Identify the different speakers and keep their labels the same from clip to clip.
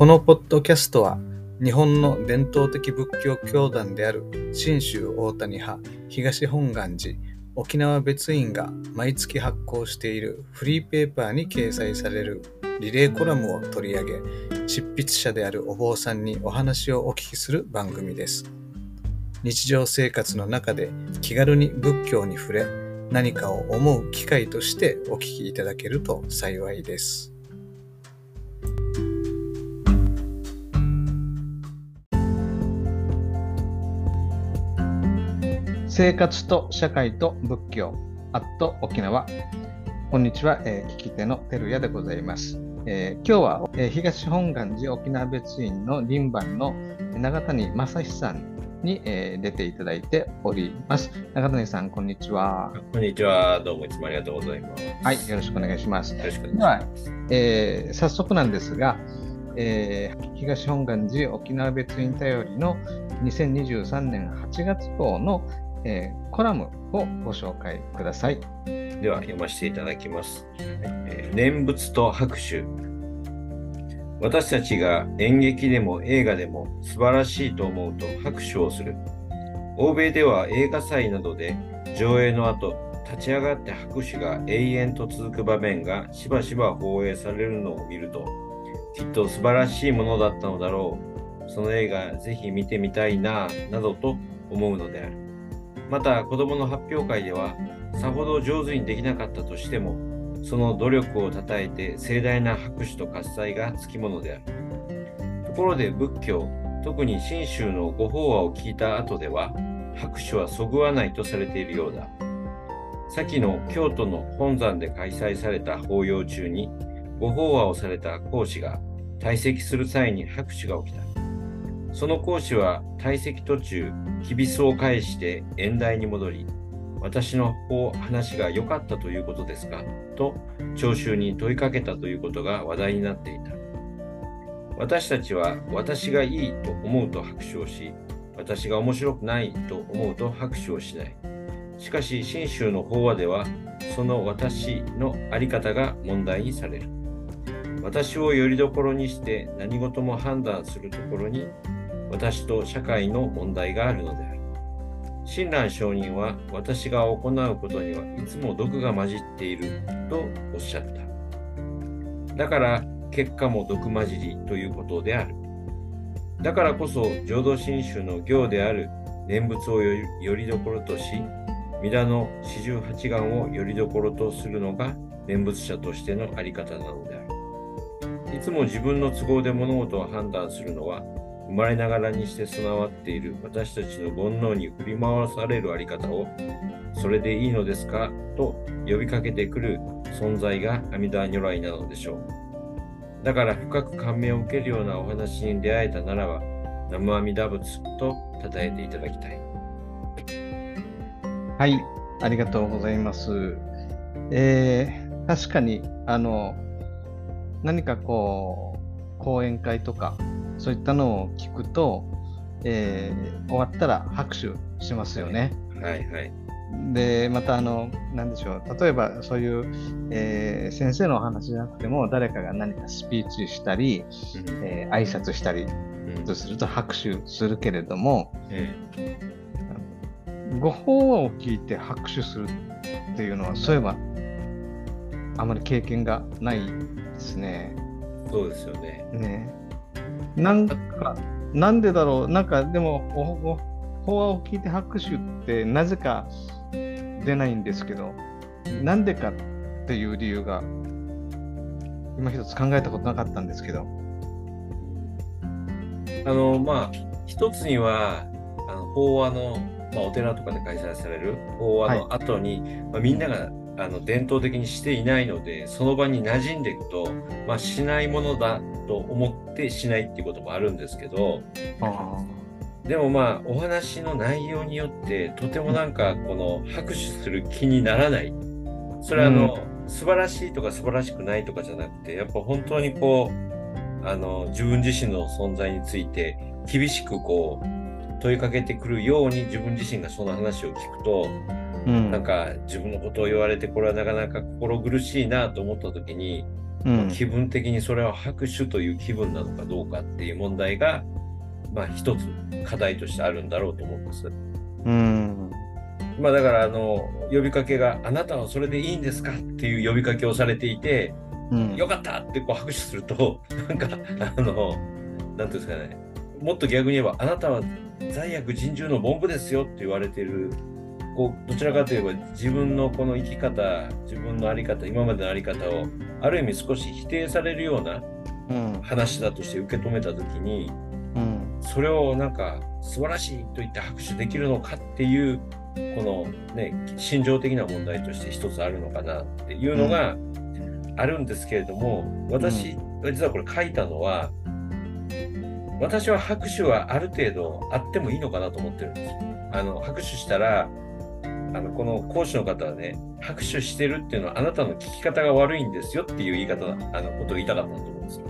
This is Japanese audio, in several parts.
Speaker 1: このポッドキャストは日本の伝統的仏教教団である信州大谷派東本願寺沖縄別院が毎月発行しているフリーペーパーに掲載されるリレーコラムを取り上げ執筆者であるお坊さんにお話をお聞きする番組です。日常生活の中で気軽に仏教に触れ何かを思う機会としてお聞きいただけると幸いです。生活と社会と仏教。アット沖縄。こんにちは、えー、聞き手の照屋でございます、えー、今日は、えー、東本願寺沖縄別院の輪番の長谷正久さんに、えー、出ていただいております。長谷さんこんにちは。
Speaker 2: こんにちは。どうもいつもありがとうございます。
Speaker 1: はいよろしくお願いします。
Speaker 2: よろしくお願いします。
Speaker 1: では、えー、早速なんですがえー、東本願寺沖縄別院頼りの2023年8月号の、えー、コラムをご紹介ください。
Speaker 2: では読ませていただきます。えー、念仏と拍手。私たちが演劇でも映画でも素晴らしいと思うと拍手をする。欧米では映画祭などで上映の後、立ち上がって拍手が永遠と続く場面がしばしば放映されるのを見ると、きっと素晴らしいものだったのだろう。その映画ぜひ見てみたいな、などと思うのである。また子どもの発表会ではさほど上手にできなかったとしてもその努力をたたえて盛大な拍手と喝采がつきものである。ところで仏教特に信州のご法話を聞いた後では拍手はそぐわないとされているようだ。先の京都の本山で開催された法要中にご法話をされた講師が退席する際に拍手が起きた。その講師は退席途中、きびすを返して演台に戻り、私の話が良かったということですか？と聴衆に問いかけたということが話題になっていた。私たちは私がいいと思うと拍手をし、私が面白くないと思うと拍手をしない。しかし、信州の法話では、その私の在り方が問題にされる。私をよりどころにして何事も判断するところに私と社会の問題があるのである。親鸞上人は私が行うことにはいつも毒が混じっているとおっしゃった。だから結果も毒混じりということである。だからこそ浄土真宗の行である念仏をよりどころとし、皆の四十八願をよりどころとするのが念仏者としてのあり方なのである。いつも自分の都合で物事を判断するのは生まれながらにして備わっている私たちの煩悩に振り回されるあり方を、それでいいのですか？と呼びかけてくる存在が阿弥陀如来なのでしょう。だから深く感銘を受けるようなお話に出会えたならば、南無阿弥陀仏と称えていただきたい。
Speaker 1: はい、ありがとうございます。えー、確かに、あの、何かこう、講演会とか、そういったのを聞くと、えー、終わったら拍手しますよね。
Speaker 2: はいはい。
Speaker 1: で、また、あの、なんでしょう、例えばそういう、えー、先生のお話じゃなくても、誰かが何かスピーチしたり、うん、えー、挨拶したりとすると拍手するけれども、うん、ご法話を聞いて拍手するっていうのは、そういえば、あまり経験がないですね。
Speaker 2: そうですよね。
Speaker 1: ねなんか、なんでだろう、なんかでも、法話を聞いて拍手ってなぜか出ないんですけど、なんでかっていう理由が、今一つ考えたことなかったんですけど。
Speaker 2: あの、まあ、一つには、あの法話の、まあ、お寺とかで開催される法話の後に、はい、まあ、みんながあの伝統的にしていないのでその場に馴染んでいくと、まあ、しないものだと思ってしないっていうこともあるんですけどでもまあお話の内容によってとてもなんかこの拍手する気にならない。それはあの、うん、素晴らしいとか素晴らしくないとかじゃなくてやっぱ本当にこうあの自分自身の存在について厳しくこう問いかけてくるように自分自身がその話を聞くとうん、なんか自分のことを言われてこれはなかなか心苦しいなと思った時にまあ気分的にそれは拍手という気分なのかどうかっていう問題が、まあ、一つ課題としてあるんだろうと思うんです。
Speaker 1: うん。
Speaker 2: まあ、だからあの呼びかけが「あなたはそれでいいんですか?」っていう呼びかけをされていて
Speaker 1: うん「
Speaker 2: よかった!」ってこう拍手すると なんかあのなんていうんですかねもっと逆に言えば「あなたは罪悪人獣の文句ですよ」って言われてるこうどちらかといえば自分のこの生き方自分の在り方今までの在り方をある意味少し否定されるような
Speaker 1: うん。
Speaker 2: 話だとして受け止めた時に
Speaker 1: うん。
Speaker 2: それをなんか素晴らしいと言って拍手できるのかっていうこのね心情的な問題として一つあるのかなっていうのがあるんですけれども、私、実はこれ書いたのは私は拍手はある程度あってもいいのかなと思ってるんですよ。あの拍手したらあのこの講師の方はね拍手してるっていうのはあなたの聞き方が悪いんですよっていう言い方あのことを言いたかったと思うんですよ。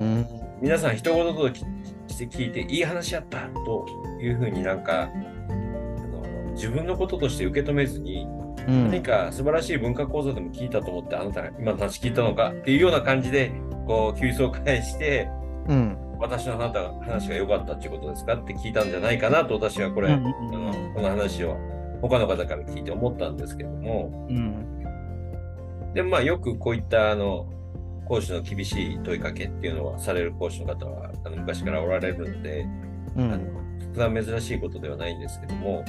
Speaker 1: うん。
Speaker 2: 皆さん一言として聞いていい話やったというふうになんかあの自分のこととして受け止めずに、
Speaker 1: うん。
Speaker 2: 何か素晴らしい文化講座でも聞いたと思ってあなたが今の話聞いたのかっていうような感じでこう急須を返して
Speaker 1: うん。
Speaker 2: 私のあなたの話が良かったっていうことですかって聞いたんじゃないかなと私はこれ、
Speaker 1: うん
Speaker 2: あのこの話を他の方から聞いて思ったんですけども
Speaker 1: うん。
Speaker 2: でもまあよくこういったあの講師の厳しい問いかけっていうのはされる講師の方はあの昔からおられるので、
Speaker 1: う
Speaker 2: あの
Speaker 1: ん。
Speaker 2: 普段珍しいことではないんですけども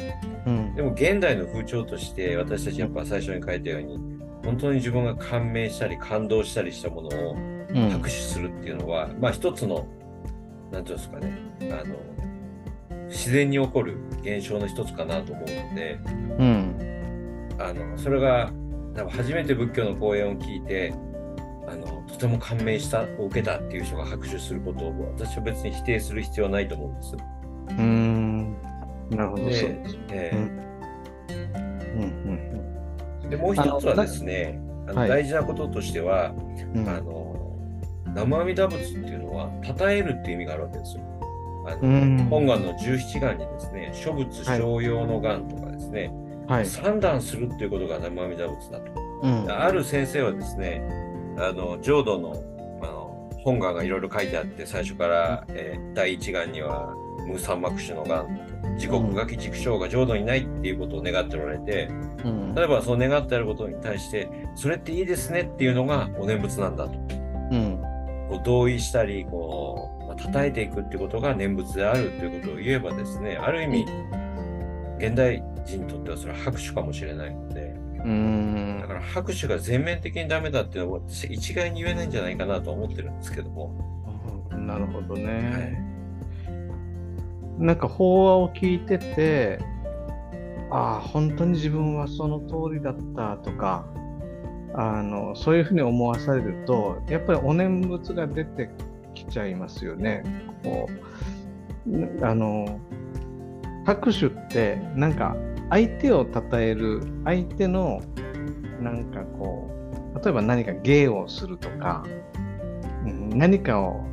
Speaker 1: うん
Speaker 2: でも現代の風潮として私たちやっぱ最初に書いたように本当に自分が感銘したり感動したりしたものを
Speaker 1: うん
Speaker 2: 拍手するっていうのは、まあ一つの何ていうんですかねあの自然に起こる現象の一つかなと思うので
Speaker 1: うん。
Speaker 2: あのそれが多分初めて仏教の講演を聞いてあのとても感銘したを受けたっていう人が拍手することを私は別に否定する必要はないと思うんです。
Speaker 1: うん。なるほど。
Speaker 2: で
Speaker 1: そうです。
Speaker 2: え
Speaker 1: うん。うん。
Speaker 2: ーでもう一つはですねあの
Speaker 1: はい
Speaker 2: 大事なこととしては、
Speaker 1: うん。
Speaker 2: あの生阿弥陀仏っていうのは称えるっていう意味があるわけですよ。あの
Speaker 1: うん。
Speaker 2: 本願の17願にですね、諸仏商用の願とかですね、
Speaker 1: はい。
Speaker 2: 三段するっていうことが生阿弥陀仏だと。
Speaker 1: うん。
Speaker 2: ある先生はですね、あの浄土のあの本願がいろいろ書いてあって、最初から、えー第一願には無三幕種の願、自国がき畜生が浄土にないっていうことを願っておられて、
Speaker 1: うん。
Speaker 2: 例えばその願ってあることに対して、それっていいですねっていうのがお念仏なんだと。
Speaker 1: うん。
Speaker 2: こう同意したりこう、まあ、称えていくってことが念仏であるということを言えばですねある意味現代人にとってはそれは拍手かもしれないので
Speaker 1: うん。
Speaker 2: だから拍手が全面的にダメだっていうのは私一概に言えないんじゃないかなと思ってるんですけども、
Speaker 1: うんなるほど
Speaker 2: はい。
Speaker 1: ね。なんか法話を聞いてて、ああ、本当に自分はその通りだったとか、あのそういうふうに思わされると、やっぱりお念仏が出てきちゃいますよね。こうあの拍手って、なんか相手を称える、相手のなんかこう、例えば何か芸をするとか、うん何かを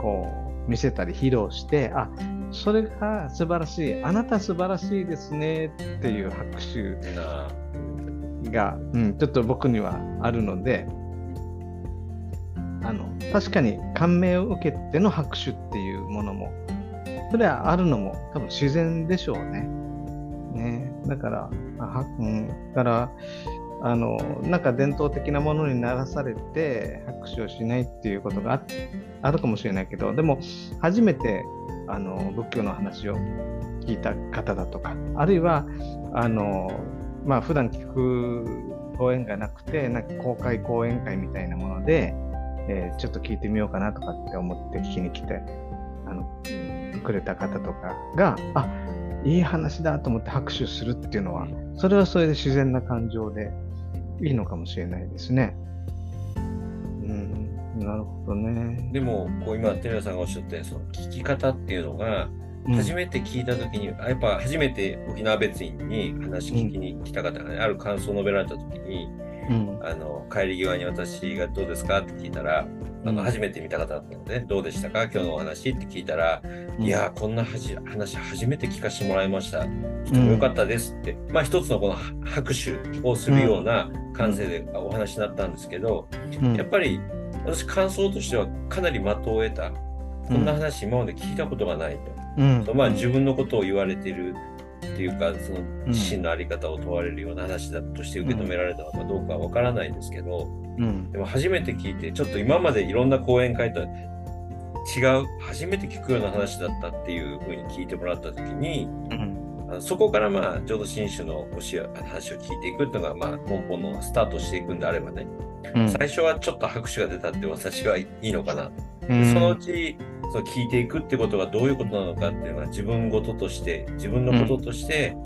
Speaker 1: こう見せたり披露して、あそれが素晴らしい、あなた素晴らしいですねっていう拍手が、うん、ちょっと僕にはあるので、あの確かに感銘を受けての拍手っていうものも、それはあるのも多分自然でしょうね。ね。だから、あはうん、だから、あのなんか伝統的なものにならされて拍手をしないっていうことがああるかもしれないけどでも初めてあの仏教の話を聞いた方だとかあるいはあのまあ普段聞く講演会なくてなんか公開講演会みたいなもので、えーちょっと聞いてみようかなとかって思って聞きに来てあのくれた方とかがあいい話だと思って拍手するっていうのはそれはそれで自然な感情でいいのかもしれないですね。うん、なるほどね。
Speaker 2: でもこう今寺田さんがおっしゃったその聞き方っていうのが
Speaker 1: うん
Speaker 2: 初めて聞いた時に、あやっぱ初めて沖縄別院に話聞きに来た方がね、ある感想を述べられた時に
Speaker 1: うん。
Speaker 2: あの帰り際に私がどうですかって聞いたら、あの初めて見た方だったので、どうでしたか？今日のお話って聞いたら、いやーこんなはじ話初めて聞かせてもらいました。とても良かったですって、まあ一つのこの拍手をするような感性でお話になったんですけど、
Speaker 1: うん。
Speaker 2: やっぱり私感想としてはかなり的を得た。こんな話今まで聞いたことがないと、
Speaker 1: うん。
Speaker 2: まあ自分のことを言われてるっていうかその自身の在り方を問われるような話だとして受け止められたのかどうかは分からないんですけど、
Speaker 1: うん。
Speaker 2: でも初めて聞いてちょっと今までいろんな講演会とは違う初めて聞くような話だったっていうふうに聞いてもらった時に
Speaker 1: うん。
Speaker 2: そこからまあ浄土真宗の教え話を聞いていくっていうのがまあ根本のスタートしていくんであればね、
Speaker 1: うん。
Speaker 2: 最初はちょっと拍手が出たって私はいいのかな、
Speaker 1: うん。
Speaker 2: そのうちその聞いていくってことがどういうことなのかっていうのは自分事として自分のこととして、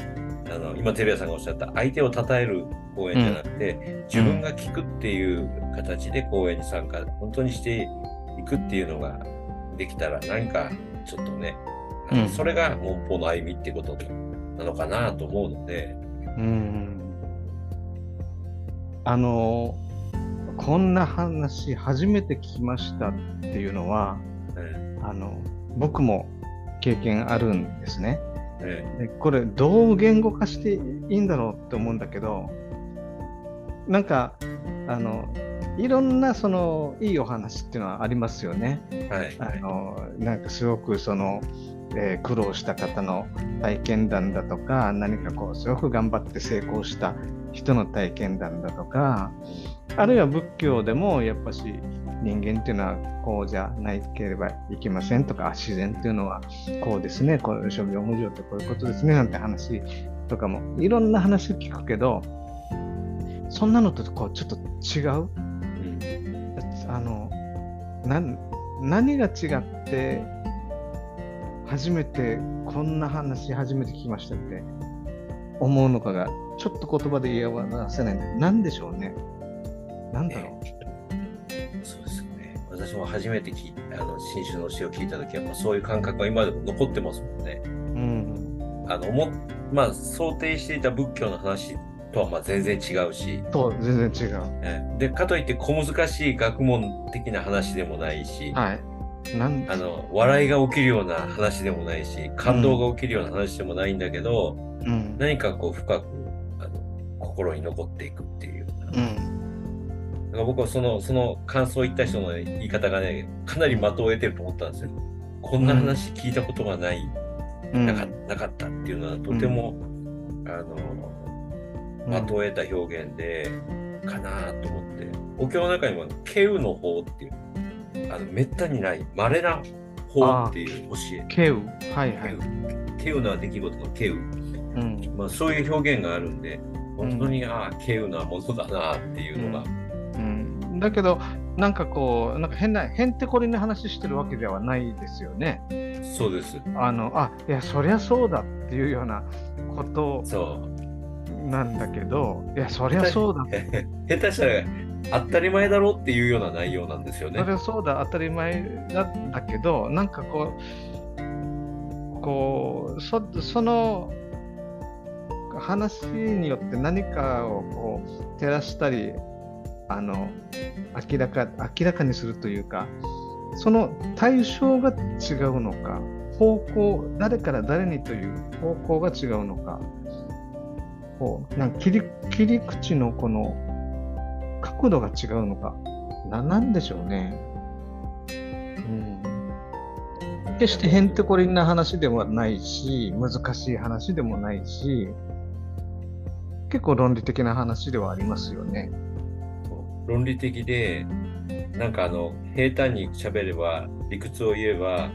Speaker 2: あの今照屋さんがおっしゃった相手を称える講演じゃなくて、自分が聞くっていう形で講演に参加本当にしていくっていうのができたら何かちょっとね、
Speaker 1: うん。
Speaker 2: それが文法の歩みってことなのかなと思うので、
Speaker 1: うん。あのこんな話初めて聞きましたっていうのは
Speaker 2: うん
Speaker 1: あの僕も経験あるんですね。
Speaker 2: え
Speaker 1: でこれどう言語化していいんだろうって思うんだけどなんかあのいろんなそのいいお話っていうのはありますよね。
Speaker 2: えはい
Speaker 1: あのなんかすごくその、えー苦労した方の体験談だとか何かこうすごく頑張って成功した人の体験談だとかあるいは仏教でもやっぱし人間っていうのはこうじゃないければいけませんとかあ自然っていうのはこうですねこう諸行無常ってこういうことですねなんて話とかもいろんな話聞くけどそんなのとこうちょっと違う？
Speaker 2: うん。
Speaker 1: あのなん何が違って初めてこんな話初めて聞きましたって思うのかがちょっと言葉で言い表せない。んでしょうね。なんだろ
Speaker 2: そうですよね。私も初めて聞いあの新種の詩を聞いたときは、まあ、そういう感覚は今でも残ってますもんね。
Speaker 1: う、うん、
Speaker 2: あのもまあ、想定していた仏教の話とはまあ全然違うし、
Speaker 1: と全然違う。
Speaker 2: えでかといって小難しい学問的な話でもないし、
Speaker 1: はい。なん
Speaker 2: あの笑いが起きるような話でもないし感動が起きるような話でもないんだけど、
Speaker 1: うん。
Speaker 2: 何かこう深く心に残っていくっていう。
Speaker 1: うん。
Speaker 2: だから僕はそのその感想を言った人の言い方がねかなり的を得てると思ったんですよ。こんな話聞いたことがない、
Speaker 1: うん。
Speaker 2: なかなかったっていうのはとても、あの的を得た表現で、かなと思って。お経の中にも「稀有の法」っていうあのめったにない稀な法っていう教え。
Speaker 1: ケウ？はいはい、
Speaker 2: 稀有な出来事の稀有、
Speaker 1: うん。
Speaker 2: まあ、そういう表現があるんで本当に、ああ稀有なものだなっていうのが、
Speaker 1: うん、だけどなんかこうなんか変なへんてこりな話してるわけではないですよね。
Speaker 2: そうです。
Speaker 1: あのあいやそりゃそうだっていうようなこと
Speaker 2: そう。
Speaker 1: なんだけどいやそりゃそうだ
Speaker 2: 下手したら当たり前だろうっていうような内容なんですよね。
Speaker 1: そ。れはそうだ当たり前なんだけどなんかこうこうそその話によって何かをこう照らしたりあの明らか明らかにするというかその対象が違うのか方向誰から誰にという方向が違うのかこうなんか切り切り口のこの角度が違うのかななんでしょうね。うん、決してへんてこりんな話ではないし難しい話でもないし結構論理的な話ではありますよね。
Speaker 2: 論理的でなんかあの平坦に喋れば理屈を言えばあ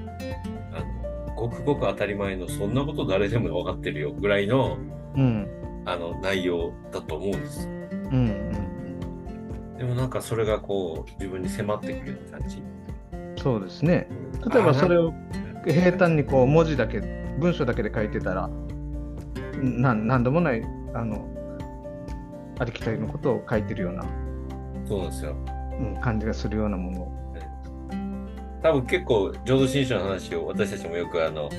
Speaker 2: のごくごく当たり前のそんなこと誰でも分かってるよぐらいの
Speaker 1: うん
Speaker 2: あの内容だと思うんです。
Speaker 1: うん
Speaker 2: でもなんかそれがこう自分に迫ってくるような感じ。
Speaker 1: うん、そうですね。例えばそれを平坦にこう文字だけ文章だけで書いてたらななんでもないあのありきたりのことを書いてるような、
Speaker 2: そうなんですよ。
Speaker 1: うん、感じがするようなもの。
Speaker 2: 多分結構浄土真宗の話を私たちもよくあの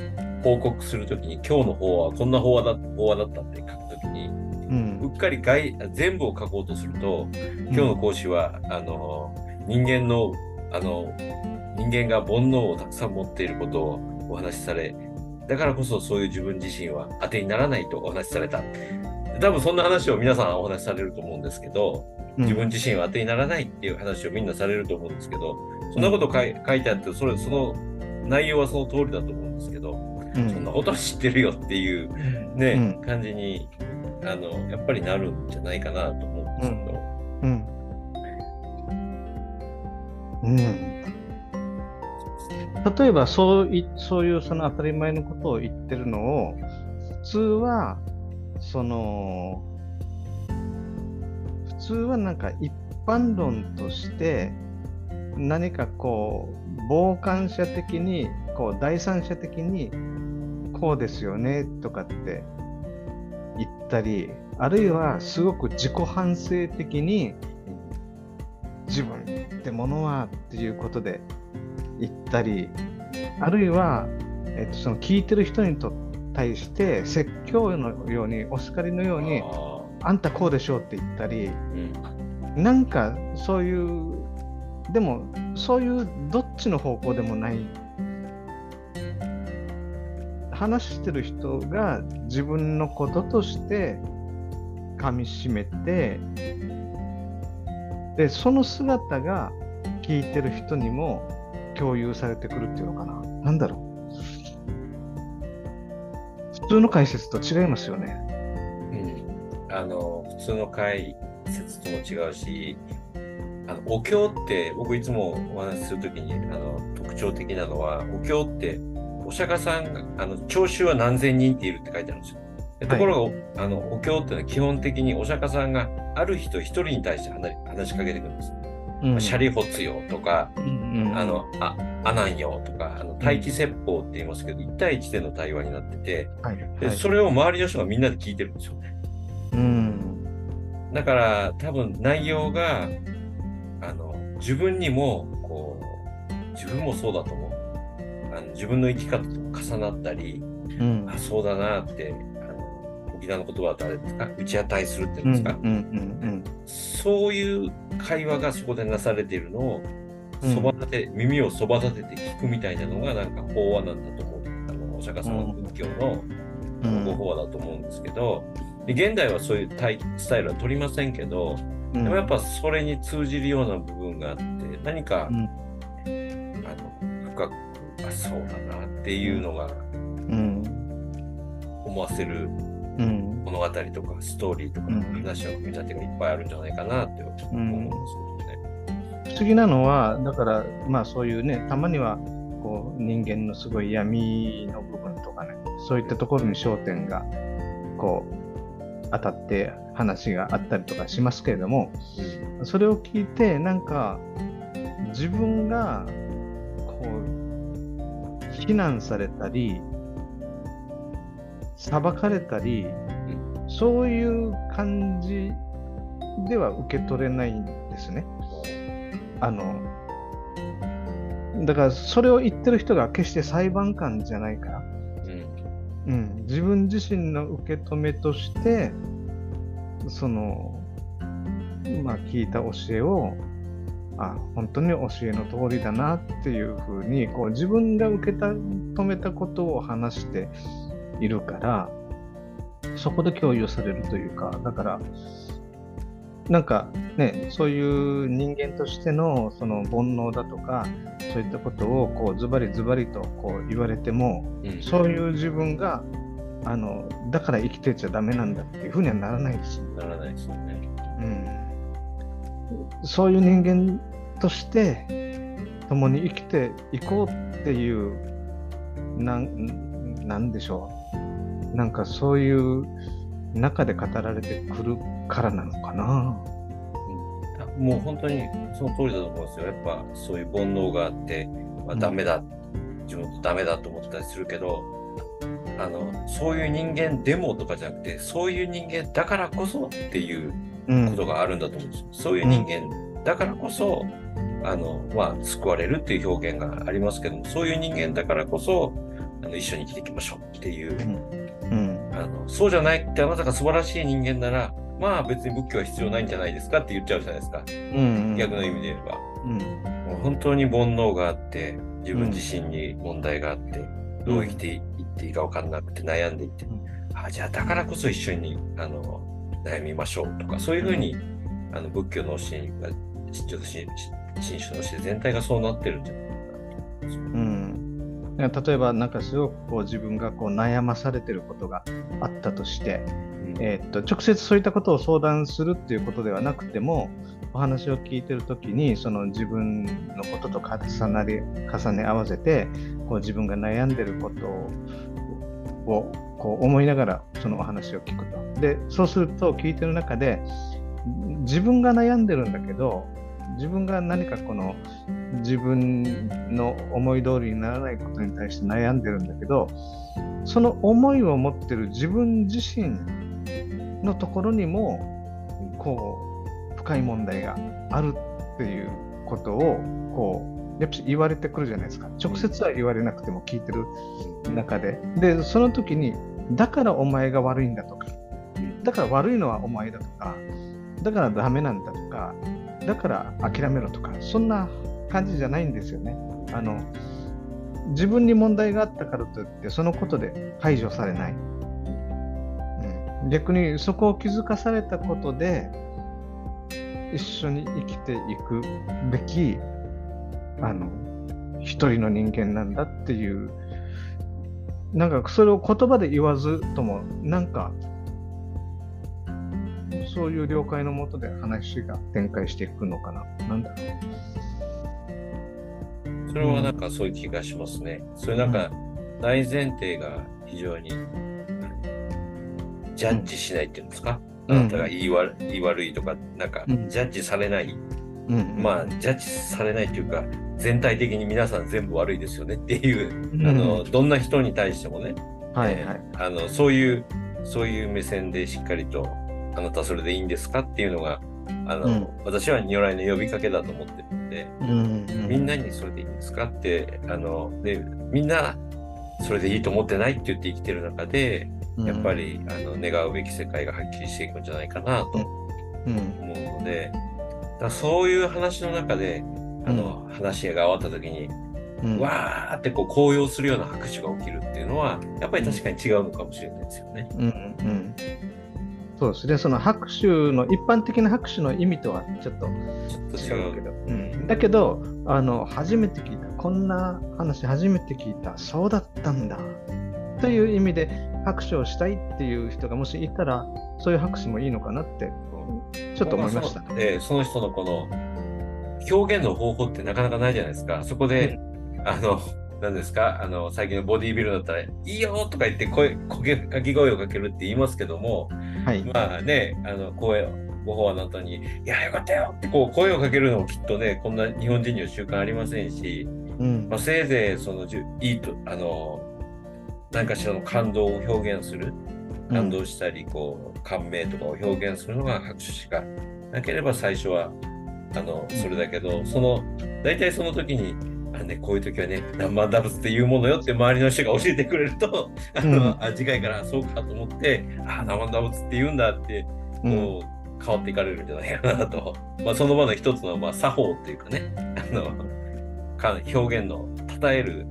Speaker 2: 報告するときに今日の法話はこんな法話だ法話だったって書くときに
Speaker 1: うん
Speaker 2: うっかり外全部を書こうとすると今日の講師は、あの人間のあの人間が煩悩をたくさん持っていることをお話しされだからこそそういう自分自身は当てにならないとお話しされた多分そんな話を皆さんお話しされると思うんですけど、
Speaker 1: うん。
Speaker 2: 自分自身は当てにならないっていう話をみんなされると思うんですけど、そんなこと書い書いてあって、それ、その内容はその通りだと思うんですけど、
Speaker 1: うん。
Speaker 2: そんなことは知ってるよっていうね、
Speaker 1: うん。
Speaker 2: 感じに、あの、やっぱりなるんじゃないかなと思うんですけど、
Speaker 1: うん。うん。例えばそうい、そういうその当たり前のことを言ってるのを、普通は、その、普通はなんか一般論として、何かこう、傍観者的に、こう、第三者的に、こうですよね、とかって言ったり、あるいはすごく自己反省的に、自分ってものはっていうことで言ったり、あるいは、えっと、その聞いてる人にとって対して説教のように、お叱りのように、
Speaker 2: あ
Speaker 1: あんたこうでしょうって言ったり、
Speaker 2: ーうん
Speaker 1: なんかそういう、でもそういうどっちの方向でもない。話してる人が自分のこととして噛みしめて、で、その姿が聞いてる人にも共有されてくるっていうのかな。なんだろう。普通の解説と違いますよね。
Speaker 2: うんあの普通の解説とも違うしあのお経って僕いつもお話しするときにあの特徴的なのはお経ってお釈迦さんがあの聴衆は何千人っているって書いてあるんですよ。でところが、あのお経っていうのは基本的にお釈迦さんがある人一人に対して話話しかけてくるんです。
Speaker 1: うん。
Speaker 2: シャリホツよとか、
Speaker 1: うん
Speaker 2: あの、あ、アナンよとか、あの待機説法って言いますけど、1対1での対話になってて、
Speaker 1: はい。
Speaker 2: で、
Speaker 1: はい。
Speaker 2: それを周りの人がみんなで聞いてるんですよね。
Speaker 1: うん。
Speaker 2: だから多分内容があの自分にもこう自分もそうだと思う。あの自分の生き方と重なったり、
Speaker 1: うん。
Speaker 2: あそうだなって沖縄の言葉ってあれですか？打ち当たりするっていうんですか、
Speaker 1: うんうん
Speaker 2: そういう会話がそこでなされているのを
Speaker 1: うん。
Speaker 2: そば立て、耳をそば立てて聞くみたいなのがなんか法話なんだと思うあのお釈迦様の仏教の法話だと思うんですけど、で現代はそういうタイスタイルは取りませんけど、
Speaker 1: うん。
Speaker 2: でもやっぱそれに通じるような部分があって何か、
Speaker 1: うん。
Speaker 2: あの深くあそうだなっていうのが
Speaker 1: うん。
Speaker 2: 思わせる
Speaker 1: うん
Speaker 2: 物語とかストーリーとか
Speaker 1: うん
Speaker 2: 話の組み立てがいっぱいあるんじゃないかなって思うんですけどね。
Speaker 1: 不思議なのはだからまあそういうねたまにはこう人間のすごい闇の部分とかねそういったところに焦点がこう当たって話があったりとかしますけれどもそれを聞いてなんか自分がこう非難されたり裁かれたりそういう感じでは受け取れないんですね。あのだからそれを言ってる人が決して裁判官じゃないから、
Speaker 2: うん。
Speaker 1: うん、自分自身の受け止めとしてそのまあ聞いた教えをあ本当に教えの通りだなっていうふうにこう自分が受け止めたことを話しているからそこで共有されるというかだからなんかねそういう人間としてのその煩悩だとかそういったことをこうズバリズバリとこう言われても
Speaker 2: うん
Speaker 1: そういう自分があのだから生きてちゃダメなんだっていうふうにはならないです。
Speaker 2: ならないですよね。
Speaker 1: うん、そういう人間として共に生きていこうっていうなんなんでしょうなんかそういう中で語られてくるからなのかな。
Speaker 2: うんもう本当にその通りだと思うんですよ。やっぱそういう煩悩があって、まあ、ダメだ、自分とダメだと思ったりするけど、あのそういう人間でもとかじゃなくて、そういう人間だからこそっていう
Speaker 1: うん
Speaker 2: ことがあるんだと思うんですよ。そういう人間だからこそ、あの、まあ、救われるっていう表現がありますけども、そういう人間だからこそ、あの一緒に生きていきましょうっていう、
Speaker 1: うん
Speaker 2: あの、そうじゃないってあなたが素晴らしい人間なら、まあ別に仏教は必要ないんじゃないですかって言っちゃうじゃないですか。
Speaker 1: うん
Speaker 2: 逆の意味で言えば。
Speaker 1: うん。
Speaker 2: もう本当に煩悩があって、自分自身に問題があって、どう生きていっていいか分かんなくて悩んでいって、あじゃあだからこそ一緒にあの悩みましょうとかそういうふうに、あの仏教の教えが新種の教え全体がそうなってるんじゃないかな。と思います。
Speaker 1: うん、例えばなんかすごくこう自分がこう悩まされてることがあったとして、えーっと直接そういったことを相談するっていうことではなくてもお話を聞いてる時にその自分のことと重なり重ね合わせてこう自分が悩んでることをこう思いながらそのお話を聞くと。でそうすると聞いてる中で自分が悩んでるんだけど自分が何かこの自分の思い通りにならないことに対して悩んでるんだけどその思いを持ってる自分自身のところにもこう深い問題があるっていうことをこうやっぱり言われてくるじゃないですか。直接は言われなくても聞いてる中で。でその時にだからお前が悪いんだとかだから悪いのはお前だとかだからダメなんだとかだから諦めろとかそんな感じじゃないんですよね。あの自分に問題があったからといってそのことで排除されない、うん、逆にそこを気づかされたことで一緒に生きていくべきあの一人の人間なんだっていうなんかそれを言葉で言わずともなんかそういう了解のもとで話が展開していくのかな。なんだろう。
Speaker 2: それはなんかそういう気がしますね。それなんか大前提が非常にジャッジしないっていうんですか、
Speaker 1: うん
Speaker 2: あなたが言い悪言い悪いとか、なんか
Speaker 1: うん
Speaker 2: ジャッジされない、
Speaker 1: うん
Speaker 2: まあジャッジされないっていうか、全体的に皆さん全部悪いですよねっていう、
Speaker 1: うん
Speaker 2: あのどんな人に対してもね、
Speaker 1: はいはい。
Speaker 2: あのそういうそういう目線でしっかりとあなたそれでいいんですか？っていうのがあの、
Speaker 1: うん。
Speaker 2: 私は如来の呼びかけだと思ってるんで、
Speaker 1: うん
Speaker 2: みんなにそれでいいんですか？ってあのでみんなそれでいいと思ってないって言って生きてる中でやっぱ、り、あの願うべき世界がはっきりしていくんじゃないかなと
Speaker 1: うん。
Speaker 2: 思うので、だそういう話の中であの、話が終わった時に、
Speaker 1: うん。
Speaker 2: わーってこう高揚するような拍手が起きるっていうのはやっぱり確かに違うのかもしれないですよね。
Speaker 1: うんうんそうですね、その拍手の一般的な拍手の意味とはちょっと違うけど、うん、だけどあの初めて聞いたこんな話初めて聞いたそうだったんだという意味で拍手をしたいっていう人がもしいたらそういう拍手もいいのかなってちょっと思いました。
Speaker 2: そのえーその人のこの表現の方法ってなかなかないじゃないですか。そこで、あの、何ですか？あの、最近のボディービルだったら、いいよとか言って声、声かき声をかけるって言いますけども、
Speaker 1: はい、
Speaker 2: まあね、あの、声を、ご法話の後に、いや、よかったよってこう声をかけるのもきっとね、こんな日本人には習慣ありませんし、
Speaker 1: うん。
Speaker 2: まあ、せいぜいそのじゅいいとあの何かしらの感動を表現する感動したりこう感銘とかを表現するのが拍手しかなければ最初はあのそれだけどその大体その時にあ、ね、こういう時はね何万ダブスっていうものよって周りの人が教えてくれるとあの、
Speaker 1: うん。
Speaker 2: あ次回からそうかと思ってあ何万ダブスって言うんだって
Speaker 1: うん。
Speaker 2: こう変わっていかれるんじゃないかなと、まあ、その場の一つのまあ作法っていうかねあのか表現の称える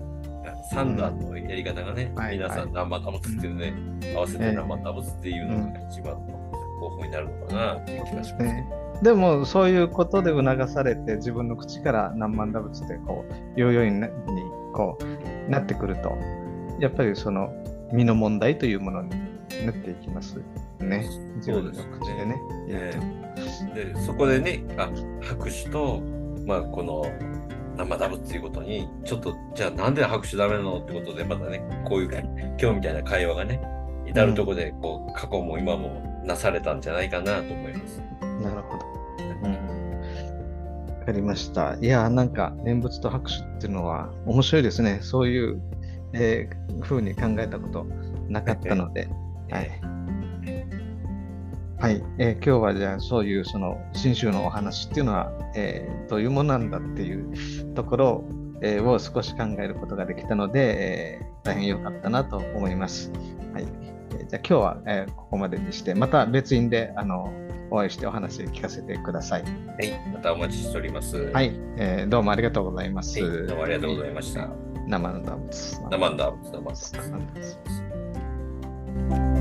Speaker 2: 三段のやり方がね、
Speaker 1: はい
Speaker 2: 皆さん何万ダブスっていうね、合わせて何万ダブスっていうのが一番の方法になるのかなっていう気がしますね。
Speaker 1: でもそういうことで促されて自分の口から何万打物ってこう言うようになにこうなってくるとやっぱりその身の問題というものになっていきますね。自分の口でね。言うと
Speaker 2: でそこでねあ拍手と、まあ、この生ダブっていうことにちょっとじゃあなんで拍手ダメなのってことでまたねこういう今日みたいな会話がね至るところでこう過去も今もなされたんじゃないかなと思います。
Speaker 1: なるほど。わかりました。いや、なんか念仏と拍手っていうのは面白いですね。そういう、えー、風に考えたことなかったので。はい。はい、えー今日はじゃあそういうその信州のお話っていうのは、えーどういうものなんだっていうところを,、えーを少し考えることができたので、えー大変良かったなと思います。はい、えーじゃあ今日は、えーここまでにしてまた別院であのお会いしてお話聞かせてください。
Speaker 2: はい、またお待ちしております。
Speaker 1: は、い、えーどうもありがとうございます。
Speaker 2: はい、どうもありがとうございました。
Speaker 1: 生の動物。
Speaker 2: 生んだ、生んだ。
Speaker 1: 生の動物